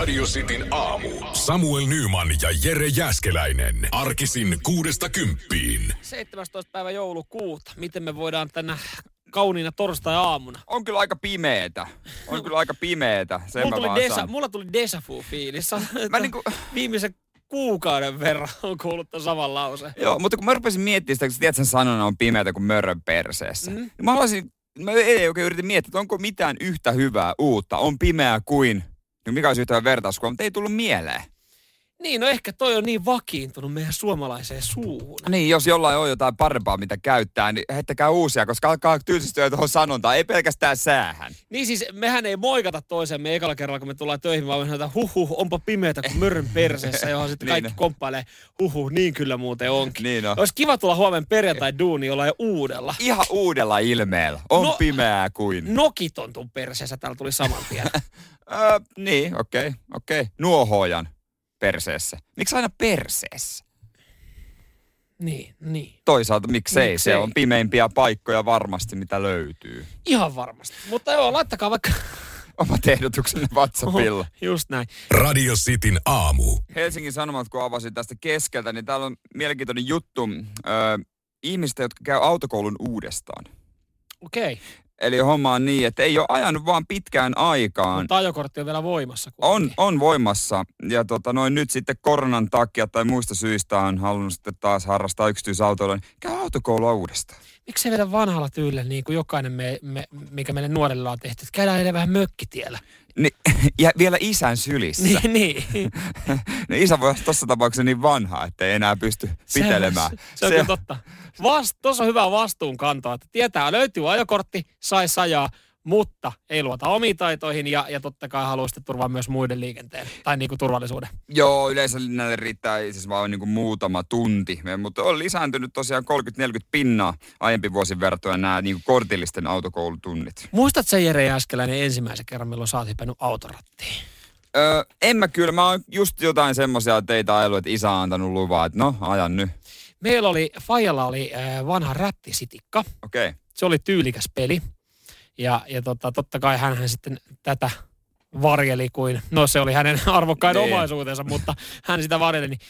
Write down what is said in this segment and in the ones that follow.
Radio Cityn aamu. Samuel Nyman ja Jere Jäskeläinen. Arkisin kuudesta kymppiin. 17. päivä joulukuuta. Miten me voidaan tänä kauniina torstai-aamuna? On kyllä aika pimeetä. On kyllä aika pimeetä. Sen Mulla tuli, desa, mulla tuli deja vu fiilis. Mä niinku- Viimeisen kuukauden verran on kuullut tämän saman lauseen. Joo, mutta kun mä rupesin miettimään sitä, kun sä tiedät sen sanonnan on pimeätä kuin mörrön perseessä. Mm. Niin mä haluaisin, mä ei oikein yritin miettiä, että onko mitään yhtä hyvää uutta. On pimeää kuin, niin mikä olisi yhtä hyvä vertauskuva, mutta ei tullut mieleen. Niin, no ehkä toi on niin vakiintunut meidän suomalaiseen suuhun. Niin, jos jollain on jotain parempaa, mitä käyttää, niin heittäkää uusia, koska alkaa tylsistyä tuohon sanontaan, ei pelkästään säähän. Niin siis, mehän ei moikata toisemme ekalla kerralla, kun me tullaan töihin, vaan me sanotaan, huhhuh, onpa pimeätä kuin mörrön perseessä, johon sitten Niin kaikki on. komppailee, huhhuh, niin kyllä muuten onkin. Niin on. Olisi kiva tulla huomenna perjantai duuni jollain uudella. Ihan uudella ilmeellä. On No- no, pimeää kuin. Nokiton tun perseessä, täällä tuli saman tien. Öö, niin, okei, okay, okei. Okay. Nuohoojan perseessä. Miksi aina perseessä? niin, niin. Toisaalta miksei, Miksei? se on pimeimpiä paikkoja varmasti, mitä löytyy. Ihan varmasti. Mutta joo, laittakaa vaikka... Omat ehdotuksenne WhatsAppilla. Just näin. Radio Cityn aamu. Helsingin Sanomat, kun avasin tästä keskeltä, niin täällä on mielenkiintoinen juttu öö, ihmistä, jotka käy autokoulun uudestaan. Okei. Okay. Eli homma on niin, että ei ole ajanut vaan pitkään aikaan. Mutta ajokortti on vielä voimassa. On, on voimassa. Ja tota, noin nyt sitten koronan takia tai muista syistä on halunnut sitten taas harrastaa yksityisautoilla. Niin käy autokoulua uudestaan. Miksi ei vielä vanhalla tyylillä, niin kuin jokainen, me, me, mikä meille nuorille on tehty, että käydään edes vähän mökkitiellä. Ni, ja vielä isän sylissä. Niin, niin. No isä voi olla tuossa tapauksessa niin vanha, että ei enää pysty pitelemään. Se, se on kyllä totta. Vast, tuossa on hyvä vastuunkantoa, että tietää, löytyy ajokortti, saisi ajaa, mutta ei luota omiin taitoihin ja, ja totta kai haluaa sitten turvaa myös muiden liikenteen tai niin kuin turvallisuuden. Joo, yleensä näille riittää siis vaan niin kuin muutama tunti, mutta on lisääntynyt tosiaan 30-40 pinnaa aiempi vuosin verrattuna nämä niin kuin kortillisten autokoulutunnit. Muistat se Jere Jääskeläinen ensimmäisen kerran, milloin sä oot hypännyt autorattiin? Öö, en mä kyllä, mä oon just jotain semmoisia teitä ajellut, että isä on antanut luvaa, että no, ajan nyt. Meillä oli, Fajalla oli äh, vanha rättisitikka. Okei. Okay. Se oli tyylikäs peli. Ja, ja tota, totta kai hän sitten tätä varjeli kuin, no se oli hänen arvokkain Niin. omaisuutensa, mutta hän sitä varjeli, niin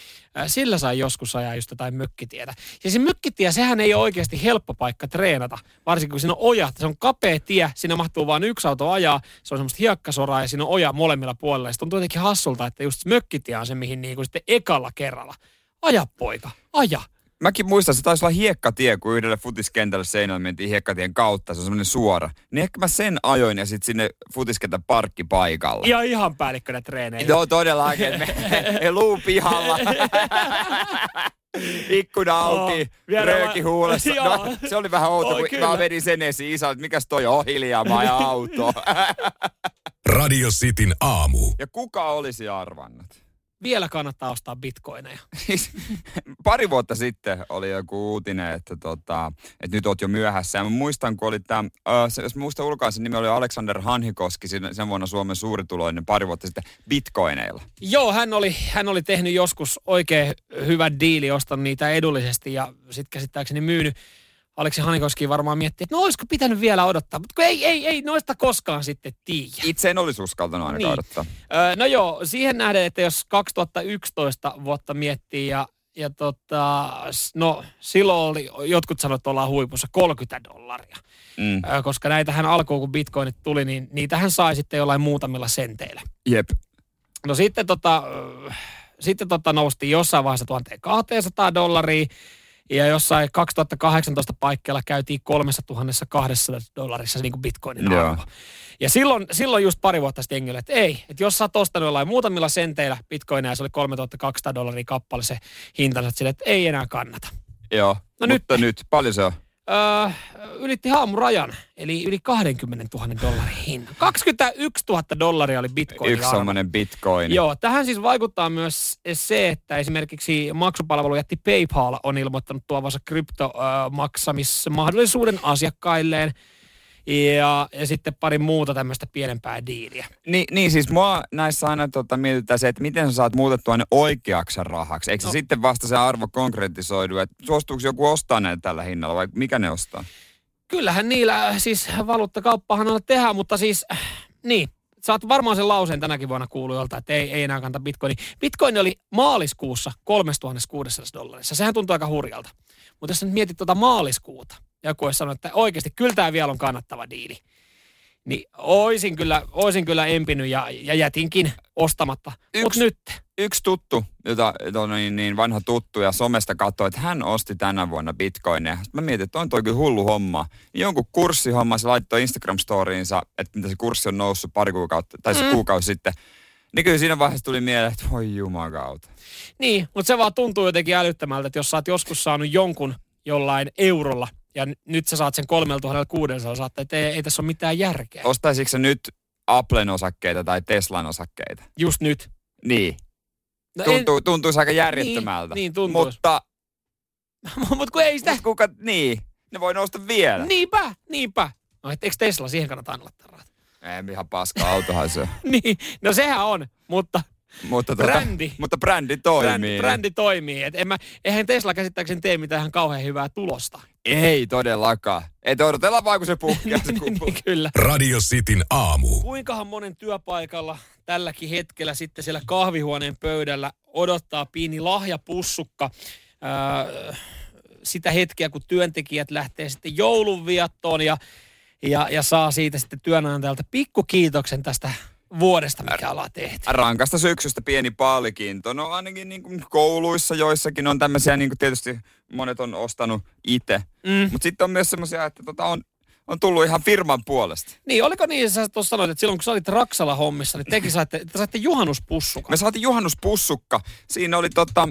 sillä sai joskus ajaa just jotain mökkitietä. Ja se mökkitie, sehän ei ole oikeasti helppo paikka treenata, varsinkin kun siinä on oja, se on kapea tie, siinä mahtuu vain yksi auto ajaa, se on semmoista hiekkasoraa ja siinä on oja molemmilla puolilla. Ja sit tuntuu jotenkin hassulta, että just mökkitie on se, mihin niin kuin sitten ekalla kerralla. Aja poika, aja. Mäkin muistan, se taisi olla hiekkatie, kun yhdelle futiskentälle seinällä mentiin hiekkatien kautta, se on semmoinen suora. Niin ehkä mä sen ajoin ja sitten sinne futiskentän parkkipaikalla. Ja ihan päällikkönä treeneihin. Joo, todellakin. Me, me luu pihalla. Ikkuna auki, vielä rööki huulessa. No, se oli vähän outo, Oi, kun kyllä. mä vedin sen esiin isä, että mikäs toi on hiljaa, mä autoa. Radio Cityn aamu. ja kuka olisi arvannut? Vielä kannattaa ostaa bitcoineja. Siis pari vuotta sitten oli joku uutinen, että, tota, että nyt oot jo myöhässä. Ja mä muistan, kun oli tämä, jos mä muistan ulkoa, sen nimi oli Alexander Hanhikoski, sen sen vuonna Suomen suurituloinen pari vuotta sitten bitcoineilla. Joo, hän oli, hän oli tehnyt joskus oikein hyvän diili, ostanut niitä edullisesti ja sitten käsittääkseni myynyt. Aleksi Hanikoski varmaan miettii, että no olisiko pitänyt vielä odottaa, mutta ei, ei, ei noista koskaan sitten tiedä. Itse en olisi uskaltanut ainakaan Niin. odottaa. Öö, no joo, siihen nähden, että jos 2011 vuotta miettii ja, ja tota, no silloin oli, jotkut sanoivat, että ollaan huipussa 30 dollaria. Mm. Öö, koska näitähän alkuun, kun bitcoinit tuli, niin niitähän sai sitten jollain muutamilla senteillä. Jep. No sitten tota, sitten tota nousti jossain vaiheessa 1200 dollaria ja jossain 2018 paikkeilla käytiin 3200 dollarissa se niin kuin bitcoinin Joo. arvo. Ja silloin, silloin just pari vuotta sitten jengille, että ei, että jos sä oot ostanut jollain muutamilla senteillä bitcoinia ja se oli 3200 dollaria kappale se sille, että ei enää kannata. Joo. No Mutta nyt. nyt, paljon se on? Öö, ylitti haamurajan, eli yli 20 000 dollarin hinnan. 21 000 dollaria oli bitcoinin Yksi semmoinen bitcoin. Joo, tähän siis vaikuttaa myös se, että esimerkiksi maksupalvelujätti PayPal on ilmoittanut tuovansa kryptomaksamismahdollisuuden asiakkailleen. Ja, ja sitten pari muuta tämmöistä pienempää diiliä. Niin, niin siis mua näissä aina tota, mietitään se, että miten sä saat muutettua ne oikeaksi rahaksi. Eikö se No. sitten vasta se arvo konkretisoidu, että suostuuko joku ostaa näitä tällä hinnalla vai mikä ne ostaa? Kyllähän niillä, siis valuuttakauppahan on tehdään, mutta siis, niin, sä oot varmaan sen lauseen tänäkin vuonna kuullut jolta, että ei, ei enää kanta bitcoini. Bitcoin oli maaliskuussa 3600 dollarissa. Sehän tuntuu aika hurjalta. Mutta jos sä nyt mietit tuota maaliskuuta, joku olisi sanonut, että oikeasti kyllä tämä vielä on kannattava diili. Niin oisin kyllä, oisin kyllä empinyt ja, ja jätinkin ostamatta. Mutta nyt. Yksi tuttu, jota, jota niin, niin vanha tuttu ja somesta katsoi, että hän osti tänä vuonna bitcoineja. Sitten mä mietin, että on toi kyllä hullu homma. Jonkun kurssihomma se laittoi Instagram-storiinsa, että mitä se kurssi on noussut pari kuukautta, tai se mm. kuukausi sitten. Niin kyllä siinä vaiheessa tuli mieleen, että voi jumakauta. Niin, mutta se vaan tuntuu jotenkin älyttömältä, että jos sä oot joskus saanut jonkun jollain eurolla ja nyt sä saat sen 3600, saat, että ei, ei tässä ole mitään järkeä. Ostaisitko nyt Applen osakkeita tai Teslan osakkeita? Just nyt. Niin. No tuntuu, en... Tuntuisi aika järjettömältä. Niin, niin. Mutta... Mutta kun ei sitä... Mut kuka, niin, ne voi nousta vielä. Niinpä, niinpä. No et eikö Tesla siihen kannata annattaa rahat? Ei, ihan paska autohan se niin, no sehän on, mutta mutta, tuota, brändi. mutta brändi toimii. Brändi, brändi toimii. Et en mä, eihän Tesla käsittääkseni tee mitään ihan kauhean hyvää tulosta. Ei todellakaan. Et odotella vaan, kun se puhkeaa se niin, niin, kyllä. Radio Cityn aamu. Kuinkahan monen työpaikalla tälläkin hetkellä sitten siellä kahvihuoneen pöydällä odottaa pieni lahjapussukka. Öö, sitä hetkeä, kun työntekijät lähtee sitten joulunviettoon ja, ja, ja saa siitä sitten työnantajalta pikkukiitoksen tästä vuodesta, mikä ollaan tehty. Rankasta syksystä pieni palkinto. No ainakin niin kuin kouluissa joissakin on tämmöisiä, niin kuin tietysti monet on ostanut itse. Mm. Mutta sitten on myös semmoisia, että tota on, on tullut ihan firman puolesta. Niin, oliko niin, sä tuossa sanoit, että silloin kun sä olit Raksala hommissa, niin tekin saitte, te saitte juhannuspussuka. Me saatiin juhannuspusukka. Siinä oli tota,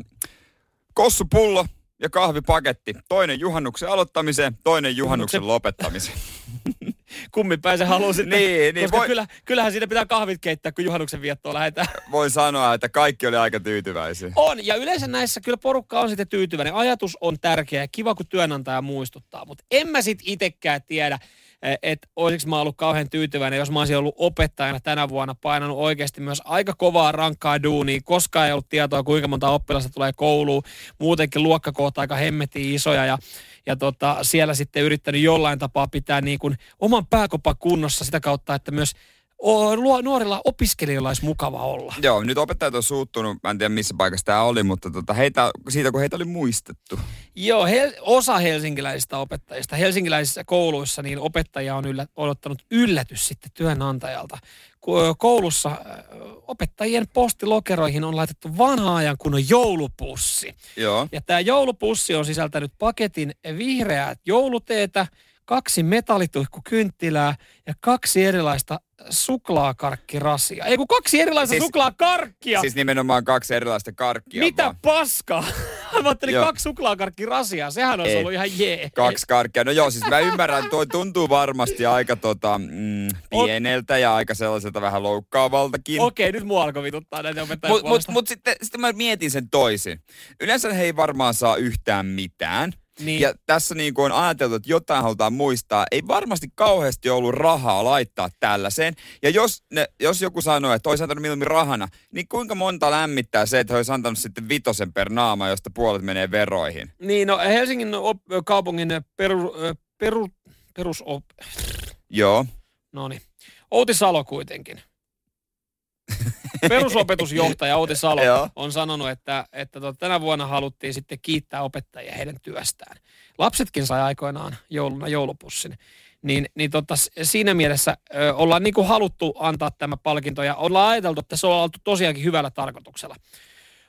kossupullo ja kahvipaketti. Toinen juhannuksen aloittamiseen, toinen juhannuksen lopettamiseen. kummin päin se haluaa sitten. niin, niin koska voi... kyllä, kyllähän siitä pitää kahvit keittää, kun juhannuksen viettoon lähdetään. Voi sanoa, että kaikki oli aika tyytyväisiä. On, ja yleensä näissä kyllä porukka on sitten tyytyväinen. Ajatus on tärkeä ja kiva, kun työnantaja muistuttaa. Mutta en mä sitten itsekään tiedä, että olisiko mä ollut kauhean tyytyväinen, jos mä olisin ollut opettajana tänä vuonna painanut oikeasti myös aika kovaa rankkaa duunia. Koskaan ei ollut tietoa, kuinka monta oppilasta tulee kouluun. Muutenkin luokkakohta aika hemmetin isoja ja, ja tota, siellä sitten yrittänyt jollain tapaa pitää niin kuin oman pääkopan kunnossa sitä kautta, että myös nuorilla opiskelijoilla olisi mukava olla. Joo, nyt opettajat on suuttunut, mä en tiedä missä paikassa tämä oli, mutta tota, heitä, siitä kun heitä oli muistettu. Joo, he, osa helsinkiläisistä opettajista, helsinkiläisissä kouluissa, niin opettaja on yllä, odottanut yllätys sitten työnantajalta. Koulussa opettajien postilokeroihin on laitettu vanha ajan kunnon joulupussi. Joo. Ja tämä joulupussi on sisältänyt paketin vihreää jouluteetä, kaksi metallituikkukynttilää ja kaksi erilaista suklaakarkkirasia. Ei kun kaksi erilaista siis, suklaakarkkia. Siis nimenomaan kaksi erilaista karkkia. Mitä vaan. paskaa? Mä ajattelin joo. kaksi suklaakarkkirasia. Sehän olisi Ei. ollut ihan jee. Kaksi karkkia. No joo, siis mä ymmärrän, toi tuntuu varmasti aika tota, mm, pieneltä ja aika sellaiselta vähän loukkaavaltakin. Okei, nyt mua alkoi vituttaa näitä opettajia Mutta mut, mut sitten, sitten mä mietin sen toisin. Yleensä he ei varmaan saa yhtään mitään. Niin. Ja tässä niin kuin on ajateltu, että jotain halutaan muistaa. Ei varmasti kauheasti ollut rahaa laittaa tällaiseen. Ja jos, ne, jos joku sanoo, että olisi antanut mieluummin rahana, niin kuinka monta lämmittää se, että olisi antanut sitten vitosen per naama, josta puolet menee veroihin? Niin, no Helsingin op- kaupungin peru, peru, perusop... Joo. No niin. Outi Salo kuitenkin perusopetusjohtaja Outi Salo on sanonut, että, että tota, tänä vuonna haluttiin sitten kiittää opettajia heidän työstään. Lapsetkin sai aikoinaan jouluna joulupussin. Niin, niin tota, siinä mielessä ö, ollaan niin kuin haluttu antaa tämä palkinto ja ollaan ajateltu, että se on oltu tosiaankin hyvällä tarkoituksella.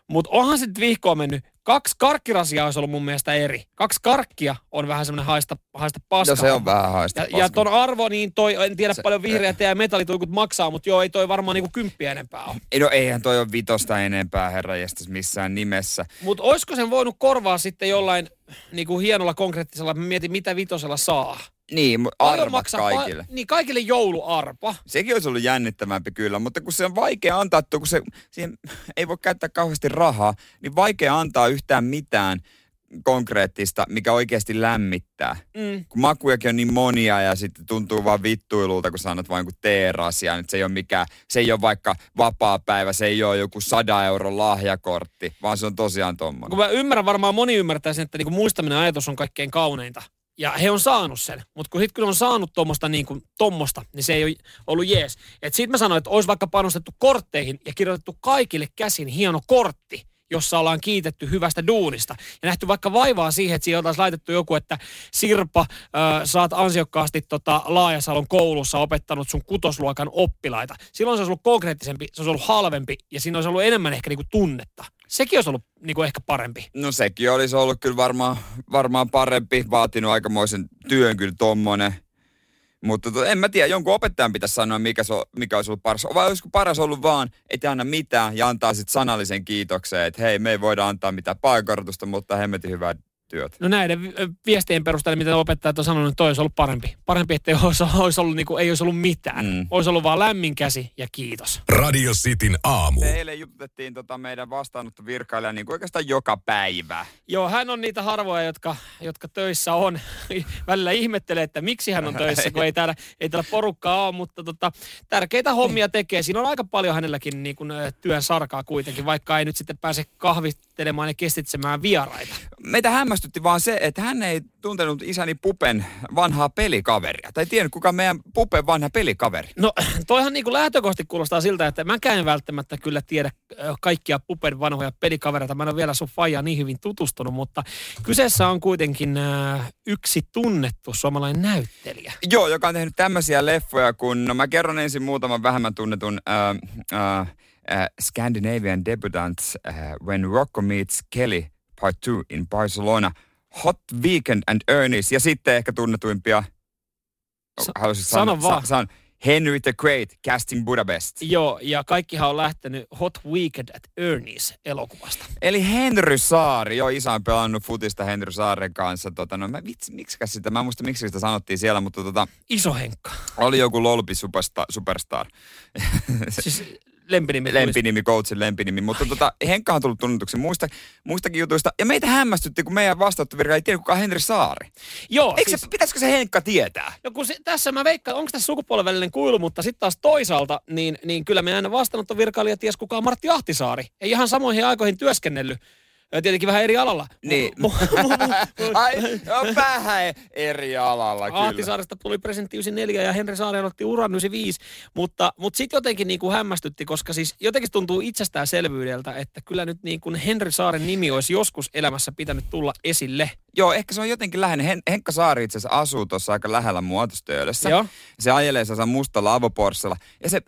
Mutta onhan se nyt vihkoon mennyt. Kaksi karkkirasia olisi ollut mun mielestä eri. Kaksi karkkia on vähän semmoinen haista, haista paska. No se on vähän haista ja, ja ton arvo, niin toi, en tiedä se, paljon vihreät ja metallituikut maksaa, mutta joo, ei toi varmaan niinku kymppiä enempää ole. Ei, no eihän toi ole vitosta enempää, herra jästäs missään nimessä. Mutta olisiko sen voinut korvaa sitten jollain niinku hienolla konkreettisella, mä mietin mitä vitosella saa. Niin, arpa maksaa, kaikille. niin, kaikille jouluarpa. Sekin olisi ollut jännittävämpi kyllä, mutta kun se on vaikea antaa, kun se, siihen ei voi käyttää kauheasti rahaa, niin vaikea antaa yhtään mitään konkreettista, mikä oikeasti lämmittää. Mm. Kun makujakin on niin monia ja sitten tuntuu vaan vittuilulta, kun sanot vain kuin teerasia. Nyt se ei ole mikään, se ei ole vaikka vapaa päivä, se ei ole joku 100 euron lahjakortti, vaan se on tosiaan tommonen. Kun mä ymmärrän varmaan, moni ymmärtää sen, että niinku muistaminen ajatus on kaikkein kauneinta Ja he on saanut sen, mutta kun sitten kun on saanut tuommoista niin kuin, tommosta, niin se ei ole ollut jees. Et siitä mä sanoin, että olisi vaikka panostettu kortteihin ja kirjoitettu kaikille käsin hieno kortti, jossa ollaan kiitetty hyvästä duunista. Ja nähty vaikka vaivaa siihen, että siihen oltaisiin laitettu joku, että Sirpa, äh, saat ansiokkaasti tota Laajasalon koulussa opettanut sun kutosluokan oppilaita. Silloin se olisi ollut konkreettisempi, se olisi ollut halvempi ja siinä olisi ollut enemmän ehkä niinku tunnetta. Sekin olisi ollut niinku ehkä parempi. No sekin olisi ollut kyllä varmaan, varmaan parempi, vaatinut aikamoisen työn kyllä tommonen. Mutta to, en mä tiedä, jonkun opettajan pitäisi sanoa, mikä, se, mikä olisi ollut paras. Vai olisiko paras ollut vaan, että anna mitään ja antaa sitten sanallisen kiitoksen, että hei, me ei voida antaa mitään paikorotusta, mutta hemmetin hyvää työt. No näiden viestien perusteella, mitä opettajat on sanonut, niin toi olisi ollut parempi. Parempi, että olisi, olisi ollut, niin kuin, ei olisi ollut mitään. Mm. Olisi ollut vaan lämmin käsi ja kiitos. Radio Cityn aamu. Me eilen jutettiin tota meidän vastaanottovirkailija niin kuin oikeastaan joka päivä. Joo, hän on niitä harvoja, jotka, jotka töissä on. Välillä ihmettelee, että miksi hän on töissä, kun ei täällä, ei täällä porukkaa ole, mutta tota, tärkeitä hommia tekee. Siinä on aika paljon hänelläkin niin kuin, työn sarkaa kuitenkin, vaikka ei nyt sitten pääse kahvistelemaan ja kestitsemään vieraita. Meitä hämmästytti vaan se, että hän ei tuntenut isäni Pupen vanhaa pelikaveria. Tai tiennyt, kuka meidän Pupen vanha pelikaveri. No toihan niin kuin lähtökohtaisesti kuulostaa siltä, että mä en välttämättä kyllä tiedä kaikkia Pupen vanhoja pelikavereita. Mä en ole vielä sun faija niin hyvin tutustunut, mutta kyseessä on kuitenkin äh, yksi tunnettu suomalainen näyttelijä. Joo, joka on tehnyt tämmöisiä leffoja, kun no mä kerron ensin muutaman vähemmän tunnetun äh, äh, Scandinavian debutant uh, When Rocco Meets Kelly Part 2 in Barcelona, Hot Weekend and Ernest ja sitten ehkä tunnetuimpia, Sa- haluaisin sano sanoa, vaan. San, Henry the Great, Casting Budapest. Joo, ja kaikkihan on lähtenyt Hot Weekend at Ernie's elokuvasta. Eli Henry Saari, joo, isä on pelannut futista Henry Saaren kanssa. Tota, no, mä, vitsi, miksikäs sitä, mä en muista miksi sitä sanottiin siellä, mutta tota... Iso Henkka. Oli joku Lolpi superstar. superstar. siis lempinimi. Lempinimi, coachin lempinimi. Mutta tota, Henkka on tullut tunnetuksi muista, muistakin jutuista. Ja meitä hämmästytti, kun meidän vastaanottovirka ei tiedä, kuka on Henri Saari. Joo. Eikö siis... se, pitäisikö se Henkka tietää? No kun se, tässä mä veikkaan, onko tässä sukupolvellinen kuilu, mutta sitten taas toisaalta, niin, niin kyllä meidän vastaanottovirkailija ties kuka on Martti Ahtisaari. Ei ihan samoihin aikoihin työskennellyt tietenkin vähän eri alalla. Niin. Ai, no, vähän eri alalla kyllä. Ahtisaaresta tuli presidentti 94 ja Henri Saari aloitti uran 95. Mutta, mutta sitten jotenkin niin kuin hämmästytti, koska siis jotenkin tuntuu itsestäänselvyydeltä, että kyllä nyt niin kuin Henri Saaren nimi olisi joskus elämässä pitänyt tulla esille. Joo, ehkä se on jotenkin läheinen. Hen- Henkka Saari itse asiassa asuu tuossa aika lähellä muotostöydessä. Joo. Se ajelee se mustalla avoporssella. Ja se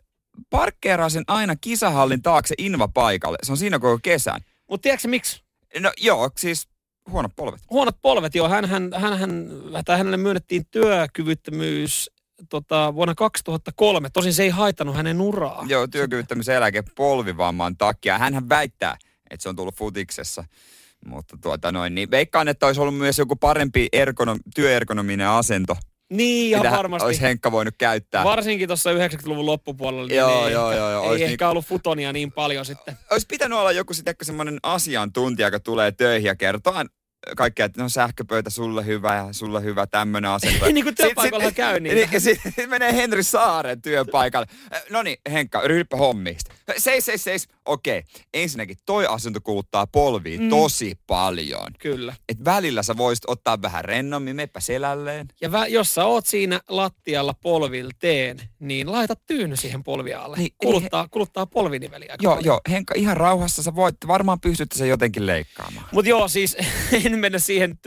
parkkeeraa sen aina kisahallin taakse Inva-paikalle. Se on siinä koko kesän. Mutta tiedätkö miksi? No joo, siis huonot polvet. Huonot polvet, joo. Hän, hän, hän, hän, tai hänelle myönnettiin työkyvyttömyys tota, vuonna 2003. Tosin se ei haitannut hänen uraa. Joo, työkyvyttömyyseläke polvivamman takia. Hänhän väittää, että se on tullut futiksessa. Mutta tuota noin, niin veikkaan, että olisi ollut myös joku parempi ergonom, työergonominen asento niin, ihan varmasti. olisi Henkka voinut käyttää. Varsinkin tuossa 90-luvun loppupuolella. Niin joo, niin joo, joo, joo. Ei olisi ehkä niin... ollut futonia niin paljon sitten. Olisi pitänyt olla joku sitten semmoinen asiantuntija, joka tulee töihin ja kertoo kaikkea, että no sähköpöytä sulle hyvä ja sulle hyvä tämmöinen asento. niin kuin työpaikalla sit, käy niin. niin sitten sit menee Henri Saaren työpaikalle. No niin, Henkka, ryhdypä hommista. Seis, seis, seis. Okei, ensinnäkin toi asento kuluttaa polviin mm. tosi paljon. Kyllä. Et välillä sä voisit ottaa vähän rennommin, meppä selälleen. Ja vä- jos sä oot siinä lattialla polvilteen, niin laita tyyny siihen polvialle. Niin, kuluttaa, he... kuluttaa polviniveliä. Joo, paljon. joo. Henkka, ihan rauhassa sä voit, varmaan pystytte sen jotenkin leikkaamaan. Mutta joo, siis en mennä siihen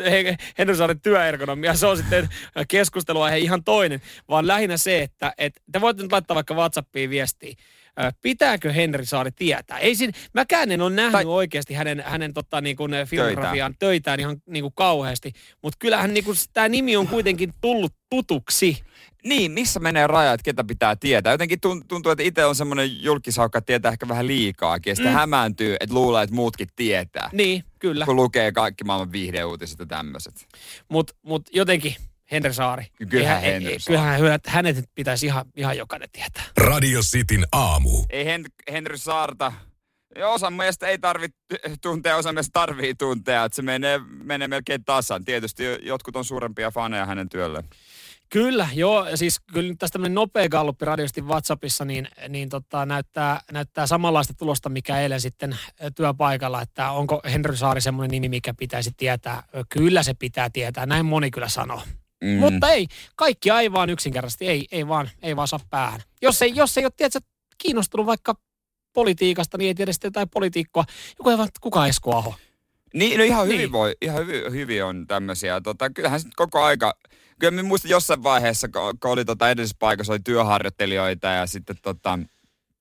Henry Saaren työergonomia. Se on sitten keskusteluaihe ihan toinen, vaan lähinnä se, että, että te voitte nyt laittaa vaikka WhatsAppiin viestiä pitääkö Henri Saari tietää? Ei siinä, mäkään en ole nähnyt tai... oikeasti hänen, hänen tota, niin kuin filmografiaan töitään ihan niin kuin kauheasti, mutta kyllähän niin kuin, tämä nimi on kuitenkin tullut tutuksi. Niin, missä menee raja, että ketä pitää tietää? Jotenkin tuntuu, että itse on semmoinen julkisaukka, että tietää ehkä vähän liikaakin. Ja sitten mm. hämääntyy, että luulee, että muutkin tietää. Niin, kyllä. Kun lukee kaikki maailman viihdeuutiset ja tämmöiset. Mutta mut jotenkin Henri Saari. Kyllähän Eihän, Henri Saari. Kyllähän hänet pitäisi ihan, ihan jokainen tietää. Radio Cityn aamu. Ei Hen, Henry Saarta osa mielestä ei tarvitse tuntea, osa mielestä tarvii tuntea, että se menee, menee melkein tasan. Tietysti jotkut on suurempia faneja hänen työlle. Kyllä, joo. Ja siis kyllä nyt tästä tämmöinen nopea galluppi radiosti WhatsAppissa, niin, niin tota, näyttää, näyttää samanlaista tulosta, mikä eilen sitten työpaikalla, että onko Henry Saari semmoinen nimi, mikä pitäisi tietää. Kyllä se pitää tietää, näin moni kyllä sanoo. Mm. Mutta ei, kaikki aivan yksinkertaisesti, ei, ei, vaan, ei vaan saa päähän. Jos ei, jos ei ole tiedätkö, kiinnostunut vaikka politiikasta, niin ei tiedä sitten jotain politiikkoa. Joku ei vaan, kuka Esko Aho? Niin, no ihan niin. hyvin voi, ihan hyvin, hyvin on tämmöisiä. Tota, kyllähän sitten koko aika, kyllä mä muistan jossain vaiheessa, kun, oli tota edellisessä paikassa, oli työharjoittelijoita ja sitten tota,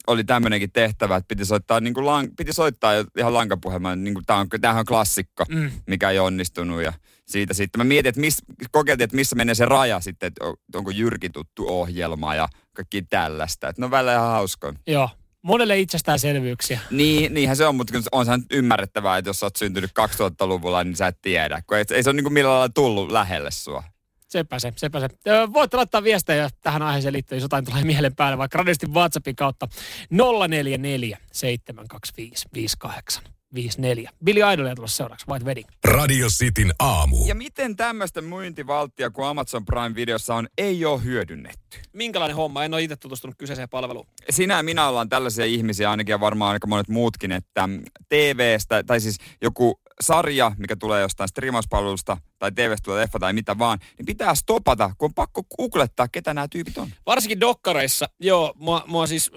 oli tämmöinenkin tehtävä, että piti soittaa, niin kuin lang, piti soittaa ihan lankapuhelmaan. Niin kuin, tämä on, tämähän on klassikko, mm. mikä ei onnistunut. Ja siitä sitten mä mietin, että miss, kokeiltiin, että missä menee se raja sitten, että onko Jyrki tuttu ohjelma ja kaikki tällaista. Että no välillä ihan hauskoa. Joo, monelle itsestäänselvyyksiä. Niin, niinhän se on, mutta on se ymmärrettävää, että jos sä oot syntynyt 2000-luvulla, niin sä et tiedä. Kun ei, ei se ole niin kuin millään lailla tullut lähelle sua. Sepä se, sepä se. Voitte laittaa viestejä tähän aiheeseen liittyen, jos jotain tulee mielen päälle, vaikka radiosti WhatsAppin kautta 044 725 58 54. Billy Idolia tulossa seuraavaksi, White Wedding. Radio Cityn aamu. Ja miten tämmöistä myyntivalttia kuin Amazon Prime-videossa on, ei ole hyödynnetty? Minkälainen homma? En ole itse tutustunut kyseiseen palveluun. Sinä ja minä ollaan tällaisia ihmisiä, ainakin ja varmaan aika monet muutkin, että TVstä, tai siis joku sarja, mikä tulee jostain striimauspalvelusta, tai TVstä tulee leffa tai mitä vaan, niin pitää stopata, kun on pakko googlettaa, ketä nämä tyypit on. Varsinkin dokkareissa, joo, mua, mua siis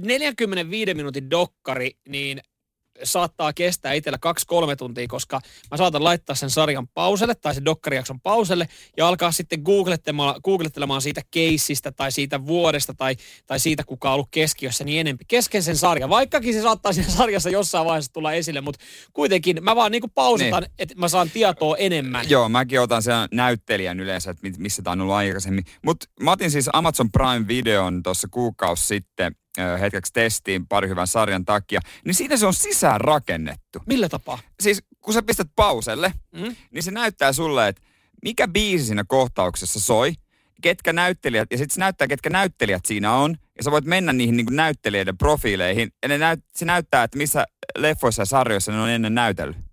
45 minuutin dokkari, niin saattaa kestää itsellä kaksi-kolme tuntia, koska mä saatan laittaa sen sarjan pauselle tai sen dokkarijakson pauselle ja alkaa sitten googlettelemaan, googlettelemaan siitä keissistä tai siitä vuodesta tai, tai siitä, kuka on ollut keskiössä niin enempi. Kesken sen sarja, vaikkakin se saattaa siinä sarjassa jossain vaiheessa tulla esille, mutta kuitenkin mä vaan niinku pausitan, niin. että mä saan tietoa enemmän. Joo, mäkin otan sen näyttelijän yleensä, että missä tämä on ollut aikaisemmin. Mutta mä otin siis Amazon Prime-videon tuossa kuukausi sitten hetkeksi testiin pari hyvän sarjan takia, niin siinä se on sisään rakennettu. Millä tapaa? Siis kun sä pistät pauselle, mm? niin se näyttää sulle, että mikä biisi siinä kohtauksessa soi, ketkä näyttelijät, ja sitten se näyttää, ketkä näyttelijät siinä on, ja sä voit mennä niihin niin näyttelijöiden profiileihin, ja ne näyt, se näyttää, että missä leffoissa ja sarjoissa ne on ennen näytellyt.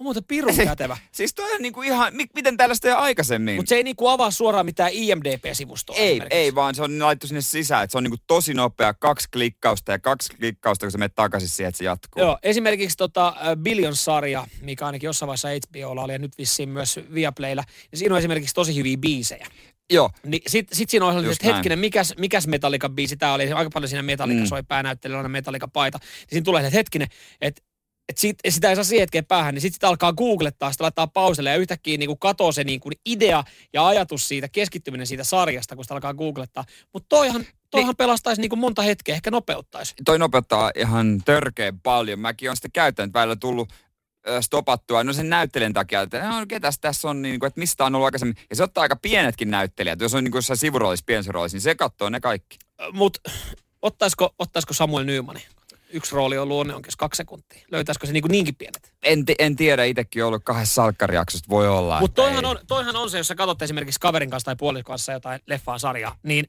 On muuten pirun kätevä. siis toi on niinku ihan, mi, miten tällaista ei aikaisemmin? Mutta se ei niinku avaa suoraan mitään IMDP-sivustoa Ei, ei vaan se on laittu sinne sisään, että se on niinku tosi nopea, kaksi klikkausta ja kaksi klikkausta, kun sä menet takaisin siihen, että se jatkuu. Joo, esimerkiksi tota Billion-sarja, mikä ainakin jossain vaiheessa HBOlla oli ja nyt vissiin myös Viaplaylla, niin siinä on esimerkiksi tosi hyviä biisejä. Joo. Niin sit, sit siinä on että hetkinen, mikäs, mikäs Metallica biisi tämä oli, aika paljon siinä Metallica mm. soi päänäyttelijänä Metallica paita. Niin siinä tulee, että hetkinen, että että sit, sitä ei saa siihen hetkeen päähän, niin sitten sitä alkaa googlettaa, sitä laittaa pauselle ja yhtäkkiä niin kuin katoo se niin kuin idea ja ajatus siitä, keskittyminen siitä sarjasta, kun sitä alkaa googlettaa. Mutta toihan, toihan niin, pelastaisi niin kuin monta hetkeä, ehkä nopeuttaisi. Toi nopeuttaa ihan törkeän paljon. Mäkin olen sitä käyttänyt välillä tullut stopattua, no sen näyttelijän takia, että no, ketäs tässä on, niin kuin, että mistä on ollut aikaisemmin. Ja se ottaa aika pienetkin näyttelijät, jos on niin kuin jossain sivuroolissa, pienessä roolissa, niin se katsoo ne kaikki. Mutta ottaisiko, ottaisiko Samuel Nymani? Yksi rooli on luonne onkin kaksi sekuntia. Löytäisikö se niin kuin niinkin pienet? En, t- en tiedä, itsekin ollut kahdessa salkkarijaksosta, voi olla. Mutta toihan on, toihan on se, jos sä katsot esimerkiksi kaverin kanssa tai puolin kanssa jotain leffaa sarjaa, niin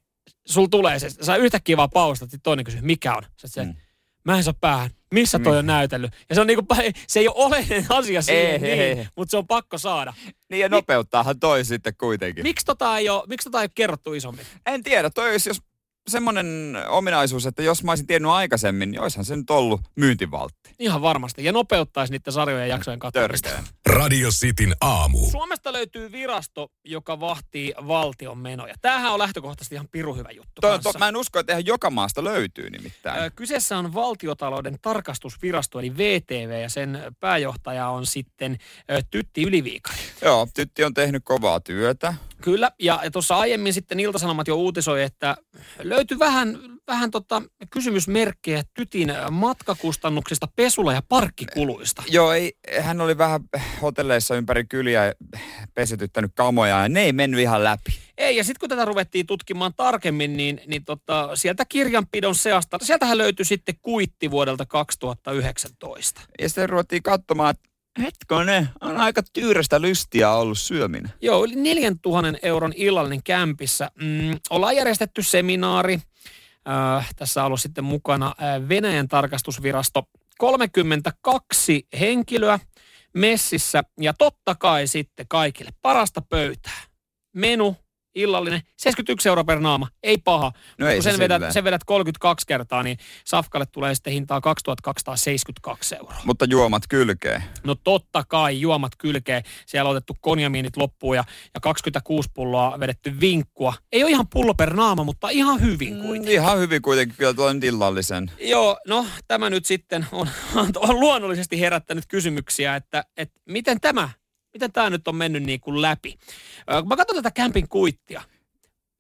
sul tulee se, sä yhtäkkiä vaan paustat, sitten toinen kysyy, mikä on? Sä se, mm. mä en saa päähän. Missä toi on mm. näytellyt? Ja se on niinku, se ei ole oleellinen asia siihen, ei, niin, ei. mutta se on pakko saada. Niin ja nopeuttaahan toi sitten kuitenkin. Miksi tota ei ole, miksi tota ei ole kerrottu isommin? En tiedä, toi olisi, jos semmoinen ominaisuus, että jos mä olisin tiennyt aikaisemmin, niin olisihan se nyt ollut myyntivaltti. Ihan varmasti. Ja nopeuttaisi niiden sarjojen jaksojen katsomista. Radio Cityn aamu. Suomesta löytyy virasto, joka vahtii valtion menoja. Tämähän on lähtökohtaisesti ihan piru hyvä juttu. To, to, mä en usko, että ihan joka maasta löytyy nimittäin. Ö, kyseessä on valtiotalouden tarkastusvirasto, eli VTV, ja sen pääjohtaja on sitten ö, Tytti Yliviikari. Joo, Tytti on tehnyt kovaa työtä. Kyllä, ja, tuossa aiemmin sitten Iltasanomat jo uutisoi, että löytyi vähän, vähän tota kysymysmerkkejä Tytin matkakustannuksista, pesula- ja parkkikuluista. Joo, ei, hän oli vähän hotelleissa ympäri kyliä pesetyttänyt kamoja, ja ne ei mennyt ihan läpi. Ei, ja sitten kun tätä ruvettiin tutkimaan tarkemmin, niin, niin tota, sieltä kirjanpidon seasta, sieltähän löytyi sitten kuitti vuodelta 2019. Ja sitten ruvettiin katsomaan, että Hetkonen, on aika tyyrästä lystiä ollut syöminen. Joo, yli 4000 euron illallinen kämpissä. Mm, ollaan järjestetty seminaari. Äh, tässä on ollut sitten mukana äh, Venäjän tarkastusvirasto. 32 henkilöä messissä ja totta kai sitten kaikille parasta pöytää. Menu illallinen, 71 euroa per naama, ei paha. No ei Kun se sen, vedät, sen vedät 32 kertaa, niin Safkalle tulee sitten hintaa 2272 euroa. Mutta juomat kylkee. No totta kai, juomat kylkee. Siellä on otettu konjamiinit loppuun ja, ja 26 pulloa vedetty vinkkua. Ei ole ihan pullo per naama, mutta ihan hyvin kuitenkin. Mm, ihan hyvin kuitenkin, kyllä tuo nyt illallisen. Joo, no tämä nyt sitten on, on luonnollisesti herättänyt kysymyksiä, että, että miten tämä, miten tämä nyt on mennyt niin kuin läpi. Kun mä katson tätä kämpin kuittia,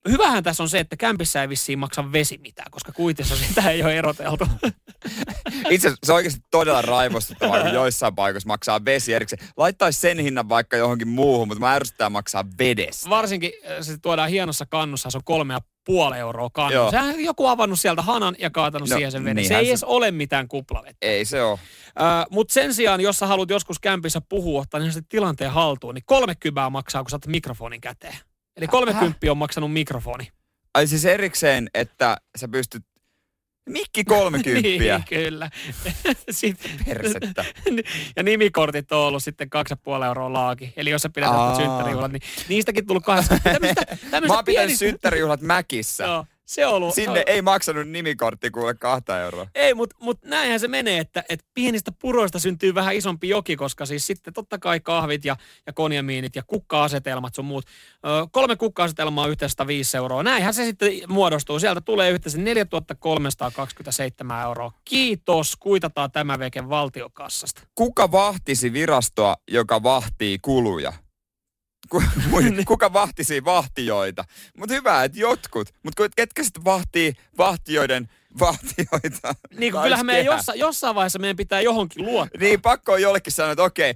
hyvähän tässä on se, että kämpissä ei vissiin maksa vesi mitään, koska kuitissa sitä ei ole eroteltu. Itse asiassa se on oikeasti todella raivostuttavaa, kun joissain paikoissa maksaa vesi erikseen. Laittaisi sen hinnan vaikka johonkin muuhun, mutta mä ärsyttää maksaa vedestä. Varsinkin se tuodaan hienossa kannussa, se on kolme ja puoli euroa kannu. Joo. Sehän on joku avannut sieltä hanan ja kaatanut No, siihen sen veden. Se ei se- edes ole mitään kuplavettä. Ei se ole. Mutta sen sijaan, jos sä haluat joskus kämpissä puhua, ottaa niin se tilanteen haltuun, niin kolme kybää maksaa, kun saat mikrofonin käteen. Eli 30 on maksanut mikrofoni. Ai siis erikseen, että sä pystyt... Mikki kolmekymppiä. niin, kyllä. Sitten, Persettä. ja nimikortit on ollut sitten 2,5 euroa laaki. Eli jos sä pidät synttärijuhlat, niin niistäkin tullut kahdesta. Tämmöistä, Mä tämmöistä oon pitänyt synttärijuhlat Mäkissä. Joo, se on ollut, Sinne ei maksanut nimikortti kuule kahta euroa. Ei, mutta mut näinhän se menee, että, että pienistä puroista syntyy vähän isompi joki, koska siis sitten totta kai kahvit ja, ja konjamiinit ja kukka-asetelmat sun muut. Ö, kolme kukka-asetelmaa yhteensä 5 euroa. Näinhän se sitten muodostuu. Sieltä tulee yhteensä 4327 euroa. Kiitos, kuitataan tämä veke valtiokassasta. Kuka vahtisi virastoa, joka vahtii kuluja? Kuka vahtisi vahtijoita? Mutta hyvä, että jotkut. Mutta ketkä sitten vahtii vahtijoiden vahtijoita? Niin kyllähän meidän jossa, jossain vaiheessa meidän pitää johonkin luottaa. Niin, pakko on jollekin sanoa, että okei,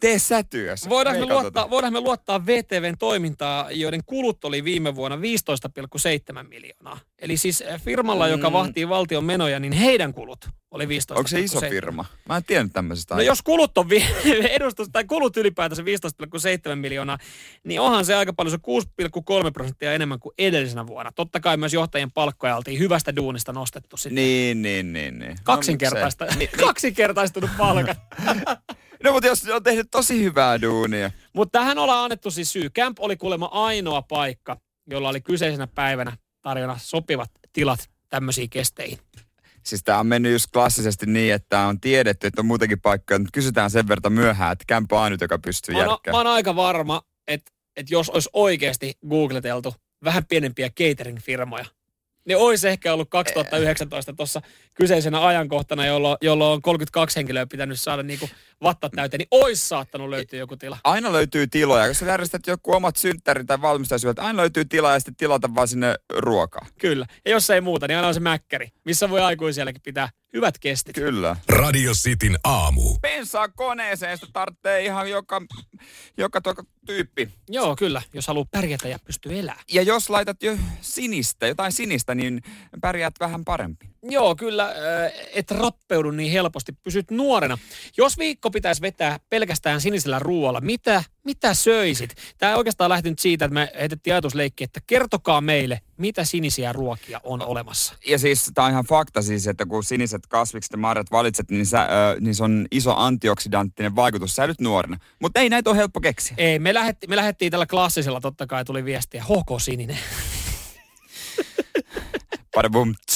tee sä työssä. Voidaanko me, luottaa, voidaanko me luottaa VTVn toimintaa, joiden kulut oli viime vuonna 15,7 miljoonaa? Eli siis eh, firmalla, joka Mm. vahtii valtion menoja, niin heidän kulut oli 15,7. Onko se iso firma? Mä en tiennyt tämmöisestä. No jos kulut on vi- edustus, tai kulut ylipäätänsä 15,7 miljoonaa, niin onhan se aika paljon, se on 6,3 prosenttia enemmän kuin edellisenä vuonna. Totta kai myös johtajien palkkoja oltiin hyvästä duunista nostettu sitten. Niin, niin, niin. niin. Kaksinkertaista, No, kaksinkertaistunut palkat. no mutta jos on tehnyt tosi hyvää duunia. Mutta tähän ollaan annettu siis syy. Camp oli kuulemma ainoa paikka, jolla oli kyseisenä päivänä tarjona sopivat tilat tämmöisiin kesteihin. Siis tää on mennyt just klassisesti niin, että on tiedetty, että on muutakin paikkoja, mutta kysytään sen verran myöhään, että kämpä on ainut, joka pystyy Mä oon, mä oon aika varma, että, että jos olisi oikeasti googleteltu vähän pienempiä catering-firmoja, niin olisi ehkä ollut 2019 tuossa kyseisenä ajankohtana, jolloin, jolloin on 32 henkilöä pitänyt saada niinku vattat täyteen, niin olisi saattanut löytyä joku tila. Aina löytyy tiloja, jos sä järjestät joku omat synttärit tai valmistajaisuudet, aina löytyy tilaa ja sitten tilata vaan sinne ruokaa. Kyllä. Ja jos ei muuta, niin aina on se mäkkäri, missä voi aikuisielläkin pitää hyvät kestit. Kyllä. Radio Cityn aamu. Pensaa koneeseen, sitä tarvitsee ihan joka, joka tuo tyyppi. Joo, kyllä, jos haluaa pärjätä ja pystyy elämään. Ja jos laitat jo sinistä, jotain sinistä, niin pärjäät vähän parempi. Joo, kyllä, et rappeudu niin helposti, pysyt nuorena. Jos viikko pitäisi vetää pelkästään sinisellä ruoalla, mitä, mitä söisit? Tämä oikeastaan lähti nyt siitä, että me heitettiin ajatusleikki, että kertokaa meille, mitä sinisiä ruokia on olemassa. Ja siis tämä on ihan fakta siis, että kun siniset kasvikset ja marjat valitset, niin, sä, ö, niin se on iso antioksidanttinen vaikutus. Säilyt nuorena. Mutta ei näitä ole helppo keksiä. Ei, me, lähetti, me lähdettiin tällä klassisella, totta kai tuli viestiä, HK Sininen. Padabum, tsch.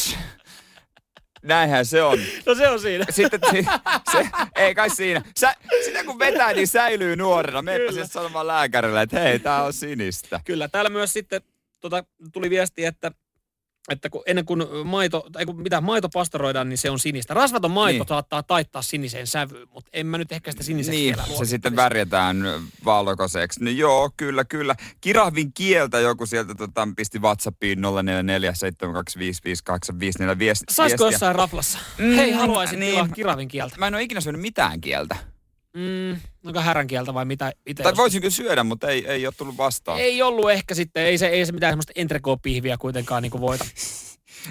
Näinhän se on. No se on siinä. Sitten si, se, ei kai siinä. Sä, sitä kun vetää, niin säilyy nuorena. Kyllä. sitten sanomaan lääkärille, että hei, tää on sinistä. Kyllä, täällä myös sitten tota, tuli viesti, että että kun, ennen kuin maito, tai kun mitä maito pastoroidaan, niin se on sinistä. Rasvaton maito Niin. saattaa taittaa siniseen sävyyn, mutta en mä nyt ehkä sitä siniseksi Niin, se sitten värjätään valkoiseksi. No joo, kyllä, kyllä. Kirahvin kieltä joku sieltä tota, pisti WhatsAppiin 0447255854 viest, Saisiko viestiä. jossain raflassa? Mm, Hei, haluaisin niin. kiravin kieltä. Mä en ole ikinä syönyt mitään kieltä. Mm, onko härän kieltä vai mitä itse Tai ostat? voisin kyllä syödä, mutta ei, ei ole tullut vastaan. Ei ollut ehkä sitten, ei se, ei se mitään semmoista entrecot-pihviä kuitenkaan niin voita.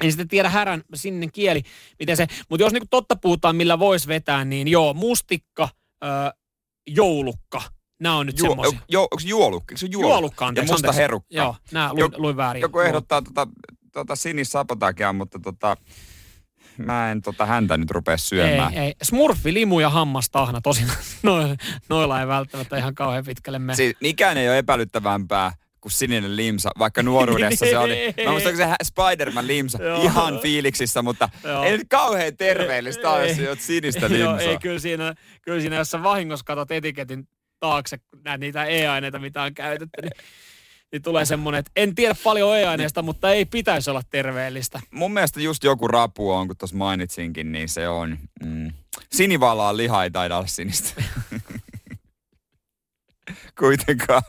En sitten tiedä härän sininen kieli, miten se, mutta jos niin totta puhutaan, millä voisi vetää, niin joo, mustikka, ö, joulukka, nämä on nyt Juo, semmoisia. jo, onko juolukka? Eikö se juolukka? Juolukka, Ja anteeksi. musta anteeksi. herukka. Joo, nämä luin, luin väärin. Joku ehdottaa tota, tota sinissapotakia, mutta tota, mä en tota häntä nyt rupea syömään. Ei, ei. Smurfi, limu ja hammastahna, tosin no, noilla ei välttämättä ihan kauhean pitkälle mene. Siis mikään ei ole epäilyttävämpää kuin sininen limsa, vaikka nuoruudessa se oli. Mä muistan, se Spider-Man limsa, Joo. ihan fiiliksissä, mutta Joo. ei nyt kauhean terveellistä ole, jos oot sinistä Joo, limsaa. ei, kyllä siinä, kyllä siinä, jos sä vahingossa katot etiketin taakse, niitä e-aineita, mitä on käytetty, niin, niin tulee semmoinen, että en tiedä paljon e-aineista, mutta ei pitäisi olla terveellistä. Mun mielestä just joku rapu on, kun tuossa mainitsinkin, niin se on... Mm, sinivalaa liha ei taida olla sinistä. Kuitenkaan.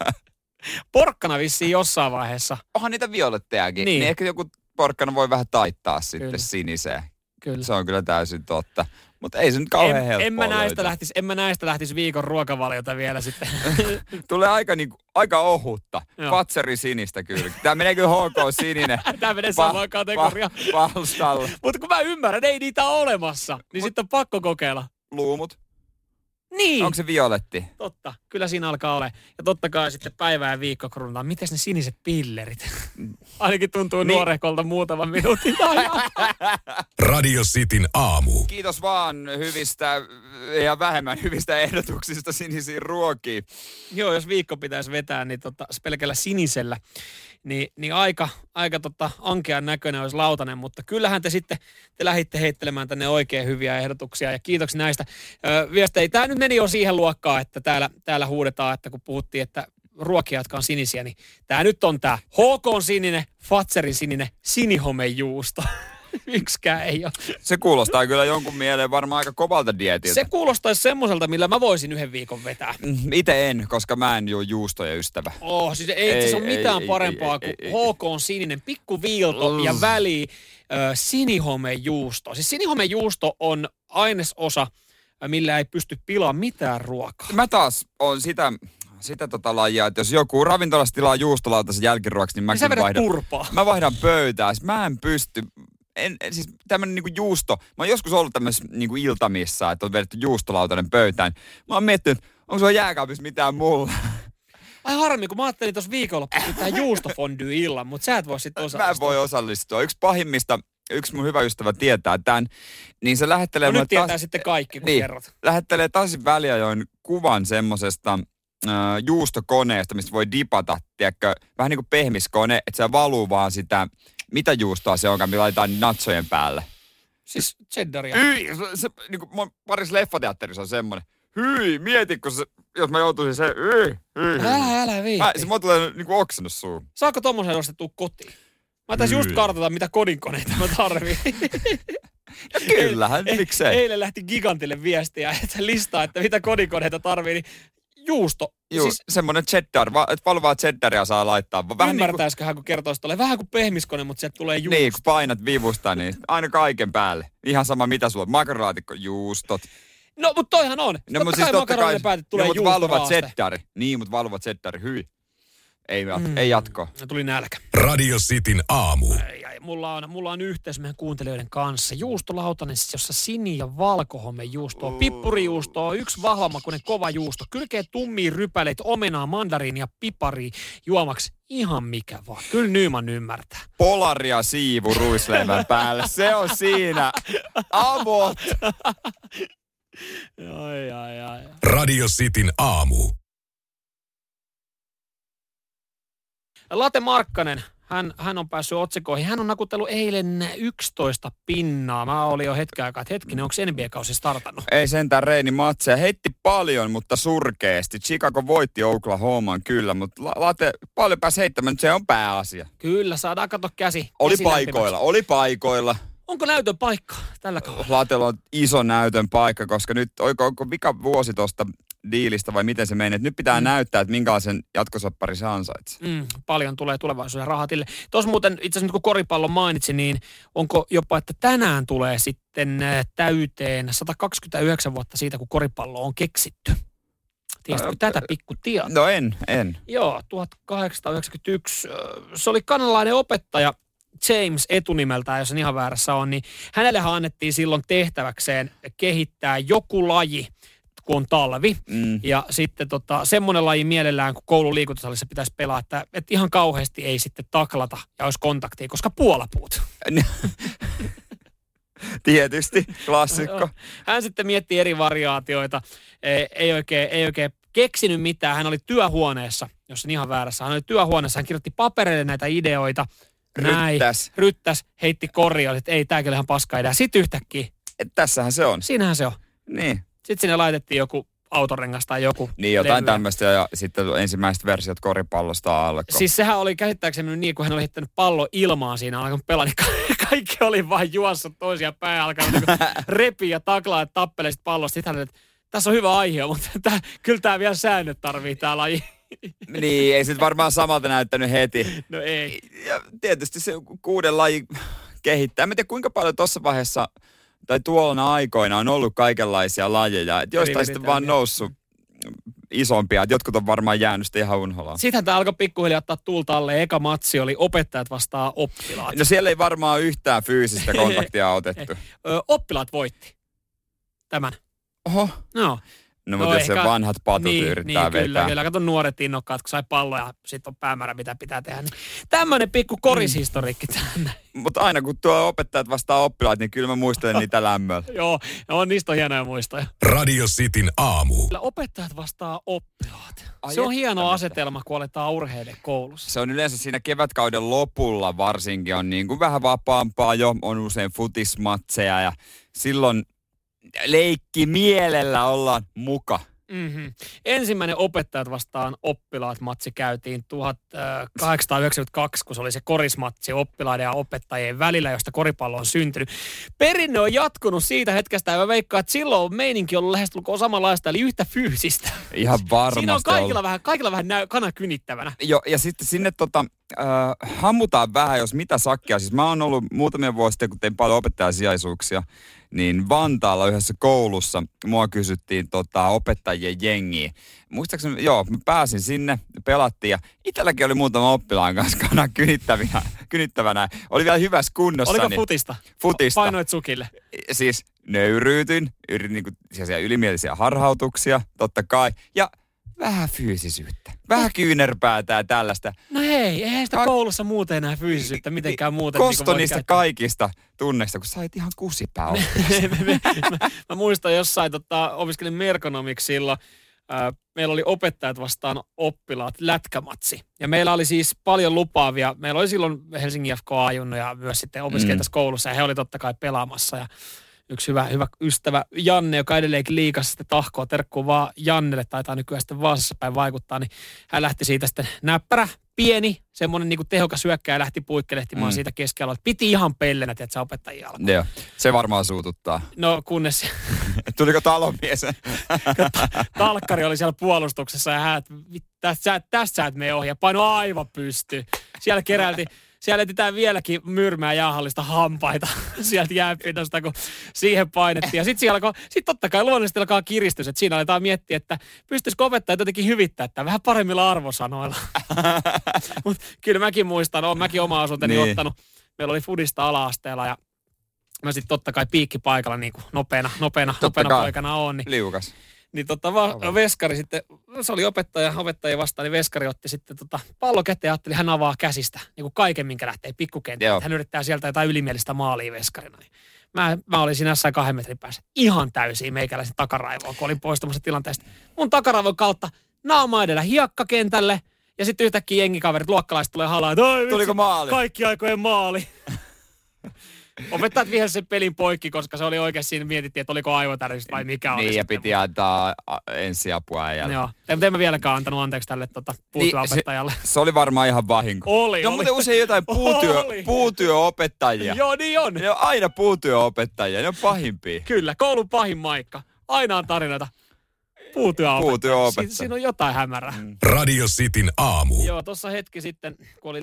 Porkkana vissiin jossain vaiheessa, Onhan niitä violettejakin. Niin. Niin. niin ehkä joku porkkana voi vähän taittaa sitten Kyllä. siniseen. kyllä. Se on kyllä täysin totta. Mutta ei se nyt kauhean en, helppoa en, mä näistä löytää. lähtis, en mä näistä lähtisi viikon ruokavaliota vielä sitten. Tulee aika, niinku, aika ohutta. Joo. Fatseri sinistä kyllä. Tämä menee kyllä HK sininen. Tämä menee samaan kategoriaan. Pa, palstalla. Mutta kun mä ymmärrän, ei niitä ole olemassa, niin sitten on pakko kokeilla. Luumut. Niin. Onko se violetti? Totta, kyllä siinä alkaa olla. Ja totta kai sitten päivä ja viikko kruunataan. Miten ne siniset pillerit? Ainakin tuntuu Niin. nuorehkolta muutaman minuutin ajan. Radio Cityn aamu. Kiitos vaan hyvistä ja vähemmän hyvistä ehdotuksista sinisiin ruokiin. Joo, jos viikko pitäisi vetää, niin tota, pelkällä sinisellä, niin, niin aika, aika tota, ankean näköinen olisi lautanen, mutta kyllähän te sitten, te lähditte heittelemään tänne oikein hyviä ehdotuksia ja kiitoksia näistä ö, viestejä. Tämä nyt meni jo siihen luokkaan, että täällä, täällä huudetaan, että kun puhuttiin, että ruokia, jotka on sinisiä, niin tämä nyt on tämä HK sininen, Fatserin sininen, sinihomejuusto. Yksikään ei ole. Se kuulostaa kyllä jonkun mieleen varmaan aika kovalta dietiltä. Se kuulostaisi semmoiselta, millä mä voisin yhden viikon vetää. Itse en, koska mä en juo juustoja ystävä. Oh, siis ei, ei, Ei, ole mitään ei, parempaa ei, kuin ei. HK on sininen, pikku viilto Mm. ja väli ö, sinihomejuusto. Siis sinihomejuusto on ainesosa, millä ei pysty pilaamaan mitään ruokaa. Mä taas on sitä, sitä tota lajia, että jos joku ravintolassa tilaa juustolautasen jälkiruoksi, niin Niin sä vedät vaihdan, turpaa. mä vaihdan pöytää. Mä en pysty, en, siis tämmönen niinku juusto. Mä oon joskus ollut tämmöisessä niinku iltamissa, että on vedetty juustolautanen pöytään. Mä oon miettinyt, onko sulla jääkaapissa mitään mulla. Ai harmi, kun mä ajattelin tuossa viikolla pitää juustofondy illan, mutta sä et voi sitten Mä en osallistua. voi osallistua. Yksi pahimmista, yksi mun hyvä ystävä tietää tämän, niin se lähettelee No nyt tietää taas- sitten kaikki, kun Niin. kerrot. lähettelee taas väliajoin kuvan semmosesta äh, juustokoneesta, mistä voi dipata, tiedätkö, vähän niin kuin pehmiskone, että se valuu vaan sitä, mitä juustoa se onkaan, millä laitetaan natsojen päälle. Siis cheddaria. Hyi, se, se niin kuin mun parissa leffateatterissa on semmoinen. Hyi, mieti, kun se, jos mä joutuisin se, hyi, hyi. Älä, älä viitti. Mä, se mua tulee niin kuin oksennus suun. Saako tommosen ostettua kotiin? Mä taisin just kartata, mitä kodinkoneita mä tarviin. Ja kyllähän, Eilen- miksei. Eilen lähti Gigantille viestiä, että listaa, että mitä kodinkoneita tarvii, niin juusto. Juu, siis siis, semmoinen cheddar, va, että valvaa cheddaria saa laittaa. Vähän niin kuin, ymmärtäisikö hän, kun kertoisi tolle, vähän kuin pehmiskone, mutta sieltä tulee juusto. niin, kun painat vivusta, niin aina kaiken päälle. Ihan sama mitä sulla on. Makaronilaatikko, juustot. No, mutta toihan on. No, totta kai päätet tulee no, mutta juustoraaste. cheddari. Niin, mutta valuva cheddari, hyi. Ei, mm. ei jatko. No, Tuli nälkä. Radio Cityn aamu. Ei, ei, mulla, on, mulla on yhteys meidän kuuntelijoiden kanssa. Juustolautanen, siis jossa sini- ja valkohome juustoa, pippurijuustoa, yksi vahvamakuinen kova juusto, kylkee tummia rypäleitä, omenaa, mandariinia, piparia juomaksi. Ihan mikä vaan. Kyllä Nyman ymmärtää. Polaria siivu ruisleivän päälle. Se on siinä. Avot. Ai, ai, ai. Radio Cityn aamu. Late Markkanen, hän, hän on päässyt otsikoihin. Hän on nakutellut eilen 11 pinnaa. Mä olin jo hetken aikaa, että hetkinen, onko NBA-kausi startannut? Ei sentään Reini matseja. Heitti paljon, mutta surkeasti. Chicago voitti Oklahoman kyllä, mutta La- Late paljon pääsi heittämään. Nyt se on pääasia. Kyllä, saadaan katsoa käsi. Oli käsi lämpimäksi. paikoilla, oli paikoilla. Onko näytön paikka tällä kaudella? Latella on iso näytön paikka, koska nyt oiko, onko vika vuosi tuosta diilistä vai miten se meni. Et nyt pitää mm. näyttää, että minkälaisen jatkosoppari se ansaitsee. Mm, paljon tulee tulevaisuuden rahatille. Tuossa muuten itse asiassa nyt kun koripallon mainitsin, niin onko jopa, että tänään tulee sitten äh, täyteen 129 vuotta siitä, kun koripallo on keksitty. Tiesitkö tätä pikku tietoa? No en, en. Joo, 1891. ö, Se oli kanalainen opettaja James etunimeltään, jos en ihan väärässä on, niin hänellehän annettiin silloin tehtäväkseen kehittää joku laji, kun on talvi. Mm. Ja sitten tota, semmoinen laji mielellään, kun koulun liikuntasalissa pitäisi pelaa, että, että ihan kauheasti ei sitten taklata ja olisi kontaktia, koska puolapuut. Tietysti, klassikko. Hän sitten miettii eri variaatioita, ei, ei, oikein, ei oikein keksinyt mitään. Hän oli työhuoneessa, jos en ihan väärässä. Hän oli työhuoneessa, hän kirjoitti papereille näitä ideoita. Näin. Ryttäs. Ryttäs, heitti korjaa, että ei, tääkin oli ihan paska idea. Sitten yhtäkkiä, Et tässähän se on. siinähän se on. Niin. Sitten sinne laitettiin joku autorengas tai joku. Niin, jotain levy. tämmöistä ja sitten ensimmäiset versiot koripallosta alkoi. Siis sehän oli käsittääkseni niin, kun hän oli heittänyt pallo ilmaan siinä alkanut pelaa, niin ka- kaikki oli vain juossut toisia päin, alkanut niin repiä ja taklaa ja tappelee sit pallosta. Sitten hän että tässä on hyvä aihe, mutta tää, kyllä tämä vielä säännöt tarvii tämä laji. Niin, ei se varmaan samalta näyttänyt heti. No ei. Ja tietysti se kuuden laji kehittää. En tiedä kuinka paljon tuossa vaiheessa tai tuolla aikoina on ollut kaikenlaisia lajeja. Et joistain sitten vaan noussut isompia. Et jotkut on varmaan jäänyt sitten ihan unholaan. Sittenhän tämä alkoi pikkuhiljaa ottaa tulta alle. Eka matsi oli opettajat vastaan oppilaat. No siellä ei varmaan yhtään fyysistä kontaktia otettu. Ö, oppilaat voitti tämän. Oho. No, No No mutta jos se ehkä- vanhat patut niin, yrittää niin, kyllä, vetää. kyllä. Kato nuoret innokkaat, kun sai palloja ja sitten on päämäärä, mitä pitää tehdä. Niin tämmöinen pikku korishistoriikki tänne. Mutta aina kun tuo opettajat vastaa oppilaat, niin kyllä mä muistelen niitä lämmöllä. Joo, on, niistä on hienoja muistoja. Radio Cityn aamu. Kyllä opettajat vastaa oppilaat. Ai se on hieno mitä. asetelma, kun aletaan urheille koulussa. Se on yleensä siinä kevätkauden lopulla varsinkin on niin kuin vähän vapaampaa jo, on usein futismatseja ja silloin leikki mielellä ollaan muka. Mm-hmm. Ensimmäinen opettajat vastaan oppilaat matsi käytiin 1892, kun se oli se korismatsi oppilaiden ja opettajien välillä, josta koripallo on syntynyt. Perinne on jatkunut siitä hetkestä, ja mä veikkaan, että silloin on meininki ollut lähestulkoon samanlaista, eli yhtä fyysistä. Ihan varmasti Siinä on kaikilla ollut. vähän, kaikilla vähän näy, kana kynittävänä. Jo, ja sitten sinne tota, äh, hammutaan vähän, jos mitä sakkia. Siis mä oon ollut muutamia vuosia sitten, kun tein paljon opettajasijaisuuksia, niin Vantaalla yhdessä koulussa mua kysyttiin tota, opettajien jengiä. Muistaakseni, joo, mä pääsin sinne, pelattiin ja itselläkin oli muutama oppilaan kanssa kana kynittävänä. kynittävänä. Oli vielä hyvässä kunnossa. Oliko niin, futista? Futista. Painoit sukille. Siis nöyryytyin, yritin niinku sellaisia ylimielisiä harhautuksia, totta kai. Ja vähän fyysisyyttä. Vähän kyynärpäätä ja tällaista. No hei, eihän sitä Ka- koulussa muuten enää fyysisyyttä mitenkään muuten. Kosto voi niistä käyttää. kaikista tunneista, kun sait ihan kusipää mä, mä muistan jossain, tota, opiskelin merkonomiksi silloin, meillä oli opettajat vastaan oppilaat lätkämatsi. Ja meillä oli siis paljon lupaavia. Meillä oli silloin Helsingin FK ajunnut ja myös sitten opiskelijat Mm. koulussa ja he oli totta kai pelaamassa. Ja yksi hyvä, hyvä ystävä Janne, joka edelleenkin liikassa sitten tahkoa terkkuu vaan Jannelle, taitaa nykyään sitten Vaasassa päin vaikuttaa, niin hän lähti siitä sitten näppärä, pieni, semmoinen niin tehokas hyökkäjä lähti puikkelehtimaan Mm. siitä keskellä. Piti ihan pellenä, että se opettajia alkoi. Joo, se varmaan suututtaa. No kunnes Tuliko talonmies? talkkari oli siellä puolustuksessa ja hän, että "Vit- tästä, sä- sä et mene ohi. Ja paino aivan pysty. Siellä keräilti, siellä etsitään vieläkin myrmää jäähallista hampaita sieltä jääpinnasta, kun siihen painettiin. Ja sitten siellä alkoi, sit totta kai luonnollisesti alkaa kiristys, että siinä aletaan miettiä, että pystyisikö opettajat jotenkin hyvittää tämän vähän paremmilla arvosanoilla. Mutta kyllä mäkin muistan, olen mäkin oma asunteni Niin. ottanut. Meillä oli Fudista ala-asteella ja mä sitten totta kai piikkipaikalla niin kuin nopeana, nopeana, Totta nopeana kai. poikana on. Niin Liukas. Niin tota, va- veskari sitten, se oli opettaja, opettaja vastaan, niin veskari otti sitten tota pallo käteen ja ajatteli, hän avaa käsistä, niin kuin kaiken, minkä lähtee Joo. pikkukenttä. Hän yrittää sieltä jotain ylimielistä maalia veskarina. Niin mä, mä olin siinä jossain kahden metrin päässä ihan täysin meikäläisen takaraivoon, kun olin poistumassa tilanteesta. Mun takaraivon kautta naama edellä hiekkakentälle, ja sitten yhtäkkiä jengikaverit, luokkalaiset tulee halaa, että "Oi vitsi, Tuliko maali? Kaikki aikojen maali. Opettajat vihelsi sen pelin poikki, koska se oli oikein siinä, mietittiin, että oliko aivotärjys vai mikä oli. Niin, ja piti antaa a, ensiapua äijälle. Joo, ei, mutta en mä vieläkään antanut anteeksi tälle tota, puutyöopettajalle. se, se oli varmaan ihan vahinko. Oli, No oli. muuten usein jotain puutyö, Oli. puutyöopettajia. Joo, niin on. Ne on aina puutyöopettajia, ne on pahimpia. Kyllä, koulun pahin maikka. Aina on tarinoita. Puutyöopettaja. Puutyöopettaja. Si- siinä on jotain hämärää. Mm. Radio Cityn aamu. Joo, tuossa hetki sitten, kun oli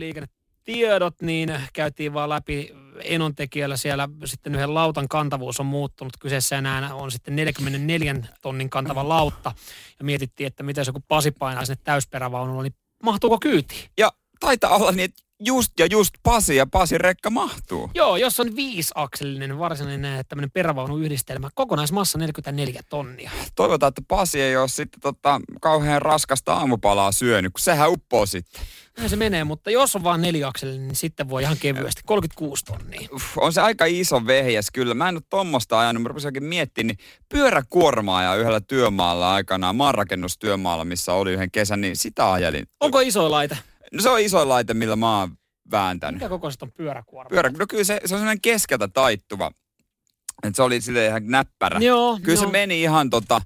liikennetiedot, niin käytiin vaan läpi enontekijällä siellä sitten yhden lautan kantavuus on muuttunut. Kyseessä enää on sitten 44 tonnin kantava lautta. Ja mietittiin, että miten se kun Pasi painaa sinne täysperävaunulla, niin mahtuuko kyytiin? Ja taitaa olla niin, että just ja just Pasi ja Pasi rekka mahtuu. Joo, jos on viisiakselinen varsinainen tämmöinen perävaunuyhdistelmä, kokonaismassa 44 tonnia. Toivotaan, että Pasi ei ole sitten tota, kauhean raskasta aamupalaa syönyt, kun sehän uppoo sitten. Näin se menee, mutta jos on vaan neliakselinen, niin sitten voi ihan kevyesti. 36 tonnia. Uff, on se aika iso vehjes kyllä. Mä en ole tommosta ajanut, mä rupesin miettimään, niin pyöräkuormaa ja yhdellä työmaalla aikanaan, maanrakennustyömaalla, missä oli yhden kesän, niin sitä ajelin. Onko iso laite? No se on iso laite, millä mä oon vääntänyt. Mikä kokoiset on pyöräkuorma? Pyörä, no kyllä se, se on sellainen keskeltä taittuva. Et se oli silleen ihan näppärä. Joo, Kyllä joo. se meni ihan tota,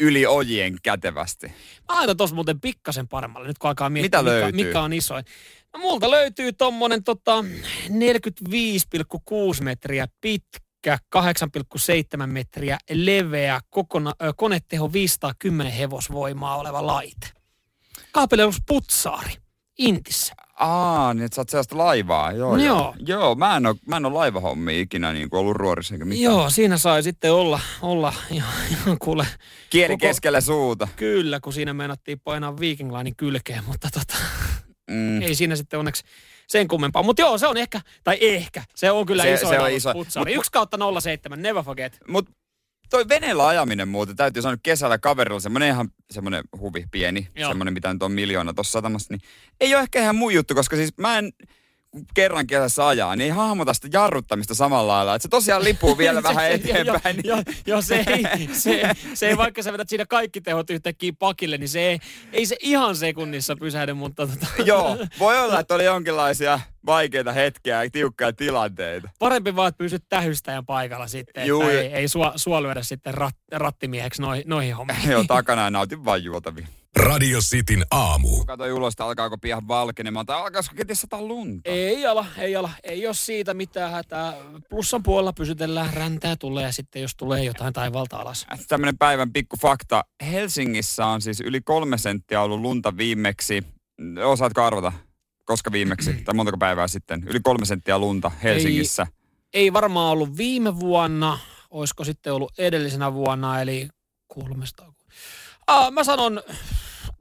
yli ojien kätevästi. Mä laitan tossa muuten pikkasen paremmalle, nyt kun alkaa miettiä, Mitä mikä, mikä on isoin. No multa löytyy tommonen tota 45,6 metriä pitkä, 8,7 metriä leveä, kokona, ö, koneteho 510 hevosvoimaa oleva laite. Kaapeleus putsaari, Intissä. Aa, niin että sä oot sellaista laivaa. Joo, No joo. joo. joo mä, en oo, mä en oo laivahommia ikinä niin ollut ruorissa eikä mitään. Joo, siinä sai sitten olla, olla ihan, ihan kuule, Kieli Koko- keskellä suuta. kyllä, kun siinä meinattiin painaa Viking Linein kylkeen, mutta tota, Mm. ei siinä sitten onneksi sen kummempaa. Mutta joo, se on ehkä, tai ehkä, se on kyllä Se- iso. se on iso. Mut- Yksi kautta 07, never forget. Mut toi veneellä ajaminen muuten, täytyy sanoa kesällä kaverilla semmonen ihan semmonen huvi pieni, Joo. semmonen mitä nyt on miljoona tuossa satamassa, niin ei ole ehkä ihan mun juttu, koska siis mä en kerran kesässä ajaa, niin ei hahmota sitä jarruttamista samalla lailla. Että se tosiaan lipuu vielä vähän eteenpäin. Joo, niin- joo, joo, se, ei, se, se ei, vaikka sä vedät siinä kaikki tehot yhtäkkiä pakille, niin se ei, ei se ihan sekunnissa pysähdy, mutta tota, Joo, voi olla, että oli jonkinlaisia vaikeita hetkiä ja tiukkoja tilanteita. parempi vaan, että pysyt tähystäjän paikalla sitten, Juu, että ei, ei sua, sua lyödä sitten rat, rattimieheksi noi, noihin hommiin. Joo, takana ja nautin vain juotavia. Radio Cityn aamu. Katsoin ulos, että alkaako pian valkenemaan, tai alkaisiko kenties sataa lunta. Ei ala, ei ala. Ei ole siitä mitään hätää. Plussan puolella pysytellään, räntää tulee ja sitten jos tulee jotain taivalta alas. Tämmöinen päivän pikku fakta. Helsingissä on siis yli kolme senttiä ollut lunta viimeksi. Osaatko arvata, koska viimeksi, tai montako päivää sitten? Yli kolme senttiä lunta Helsingissä. Ei varmaan ollut viime vuonna, olisiko sitten ollut edellisenä vuonna, eli 300. Ah, mä sanon,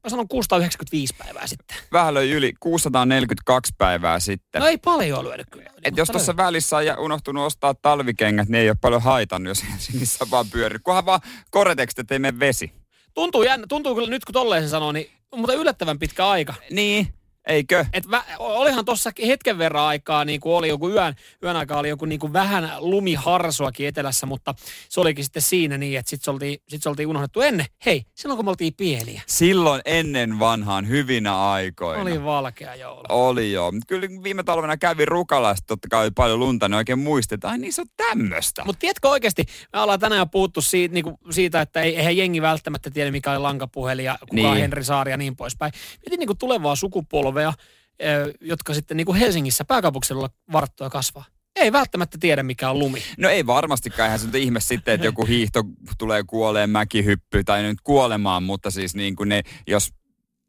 mä sanon 695 päivää sitten. Vähän löi yli 642 päivää sitten. No ei paljon lyönyt kyllä. Et jos tuossa välissä on unohtunut ostaa talvikengät, niin ei ole paljon haitannut, jos Helsingissä vaan pyöri. Kunhan vaan koretekstit, ettei mene vesi. Tuntuu, jännä, tuntuu kyllä nyt kun tolleen sen sanoo, niin mutta yllättävän pitkä aika. Niin, eikö? Et mä, olihan tuossa hetken verran aikaa, niin kuin oli joku yön, yön aikaa oli joku niin kuin vähän lumiharsuakin etelässä, mutta se olikin sitten siinä niin, että sitten se oltiin, sit se oltiin unohdettu ennen. Hei, silloin kun me oltiin pieniä, Silloin ennen vanhaan hyvinä aikoina. oli valkea joulu. Oli joo. Kyllä viime talvena kävi Rukalasta, totta kai oli paljon lunta, niin oikein muistin, että ai niin se on tämmöstä. Mutta tiedätkö oikeasti, me ollaan tänään jo puhuttu siitä, niin kuin siitä että ei, eihän jengi välttämättä tiedä, mikä on lankapuhelin ja kuka Niin. Henri Saari ja niin poispäin. Mietin niin kuin tulevaa sukupolvea, ö, jotka sitten niin kuin Helsingissä pääkaupunkiseudulla varttua kasvaa. Ei välttämättä tiedä, mikä on lumi. No ei varmastikaan, eihän se nyt ihme sitten, että joku hiihto tulee kuoleen mäkihyppy tai nyt kuolemaan, mutta siis niin kuin ne, jos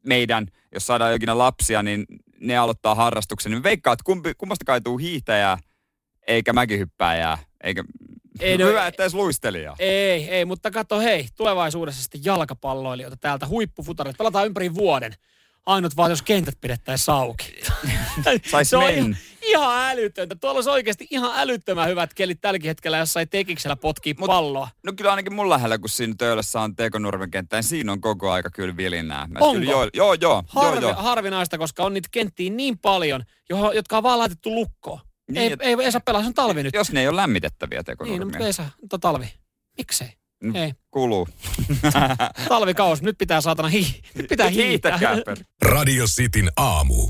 meidän, jos saadaan jokin lapsia, niin ne aloittaa harrastuksen, niin veikkaa, että kumpi, kummasta kaituu hiihtäjää eikä mäkihyppääjää, eikä Ei, no- hyvä, että edes luistelijaa. Ei, ei, mutta katso hei, tulevaisuudessa sitten jalkapalloilijoita täältä, huippufutarit, pelataan ympäri vuoden. Ainut vaan, jos kentät pidettäisiin auki. Sais se on mennä. ihan, älytöntä. Tuolla olisi oikeasti ihan älyttömän hyvät kelit tälläkin hetkellä jossain tekiksellä potkii Mut- palloa. No kyllä ainakin mun lähellä, kun siinä töölössä on Tekonurmen kenttä, niin siinä on koko aika kyllä vilinää. Mä Onko? Kyllä, joo, joo, joo, Harvi, joo, joo. Harvinaista, koska on niitä kenttiä niin paljon, johon, jotka on vaan laitettu lukkoon. Niin, ei, et- ei, ei, saa pelaa, se on talvi nyt. Jos ne ei ole lämmitettäviä Niin, no, tekonurmia. mutta ei saa, mutta talvi. Miksei? Mm. Ei. Kuluu. Talvikausi, nyt pitää saatana hi- nyt pitää hiihtää. Radio Cityn aamu.